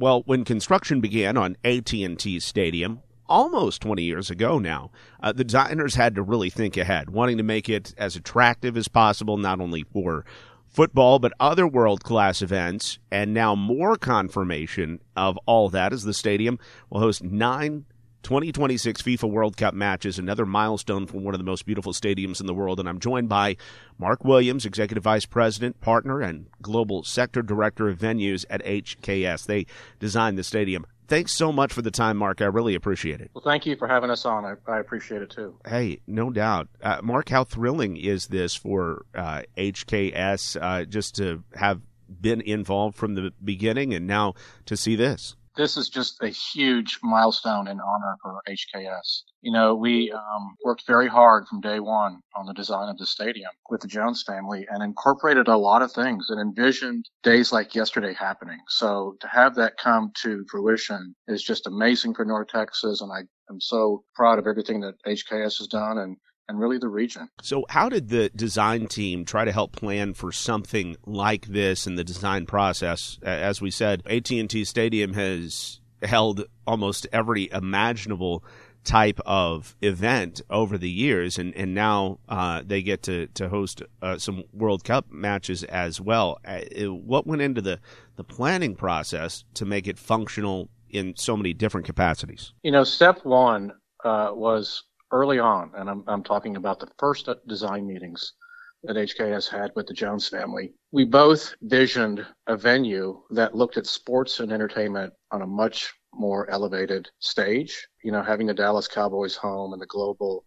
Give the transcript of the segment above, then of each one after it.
Well, when construction began on AT&T Stadium, almost 20 years ago now, uh, the designers had to really think ahead, wanting to make it as attractive as possible, not only for football, but other world class events. And now more confirmation of all that as the stadium will host nine 2026 FIFA World Cup match is another milestone for one of the most beautiful stadiums in the world. And I'm joined by Mark Williams, Executive Vice President, Partner, and Global Sector Director of Venues at HKS. They designed the stadium. Thanks so much for the time, Mark. I really appreciate it. Well, thank you for having us on. I, I appreciate it too. Hey, no doubt. Uh, Mark, how thrilling is this for uh, HKS uh, just to have been involved from the beginning and now to see this? This is just a huge milestone and honor for HKS. You know, we um, worked very hard from day one on the design of the stadium with the Jones family and incorporated a lot of things and envisioned days like yesterday happening. So to have that come to fruition is just amazing for North Texas. And I am so proud of everything that HKS has done and and really the region. So, how did the design team try to help plan for something like this in the design process? As we said, AT&T Stadium has held almost every imaginable type of event over the years, and and now uh, they get to to host uh, some World Cup matches as well. Uh, what went into the the planning process to make it functional in so many different capacities? You know, step one uh, was early on, and I'm, I'm talking about the first design meetings that HKS had with the Jones family, we both visioned a venue that looked at sports and entertainment on a much more elevated stage. You know, having the Dallas Cowboys home and the global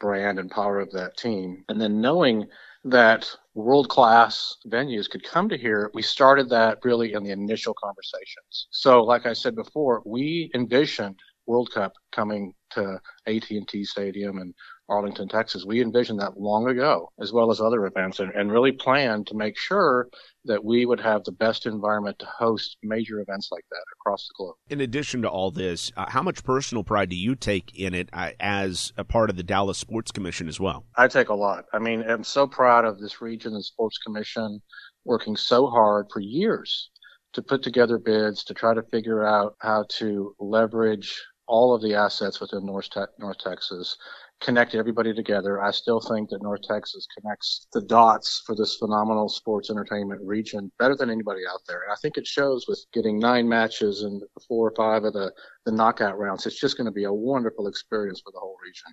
brand and power of that team. And then knowing that world class venues could come to here, we started that really in the initial conversations. So, like I said before, we envisioned World Cup coming to AT&T Stadium and Arlington, Texas. We envisioned that long ago, as well as other events, and, and, really planned to make sure that we would have the best environment to host major events like that across the globe. In addition to all this, uh, how much personal pride do you take in it uh, as a part of the Dallas Sports Commission as well? I take a lot. I mean, I'm so proud of this region and Sports Commission working so hard for years to put together bids to try to figure out how to leverage all of the assets within North, Te- North Texas, connect everybody together. I still think that North Texas connects the dots for this phenomenal sports entertainment region better than anybody out there. And I think it shows with getting nine matches and four or five of the, the knockout rounds. It's just going to be a wonderful experience for the whole region.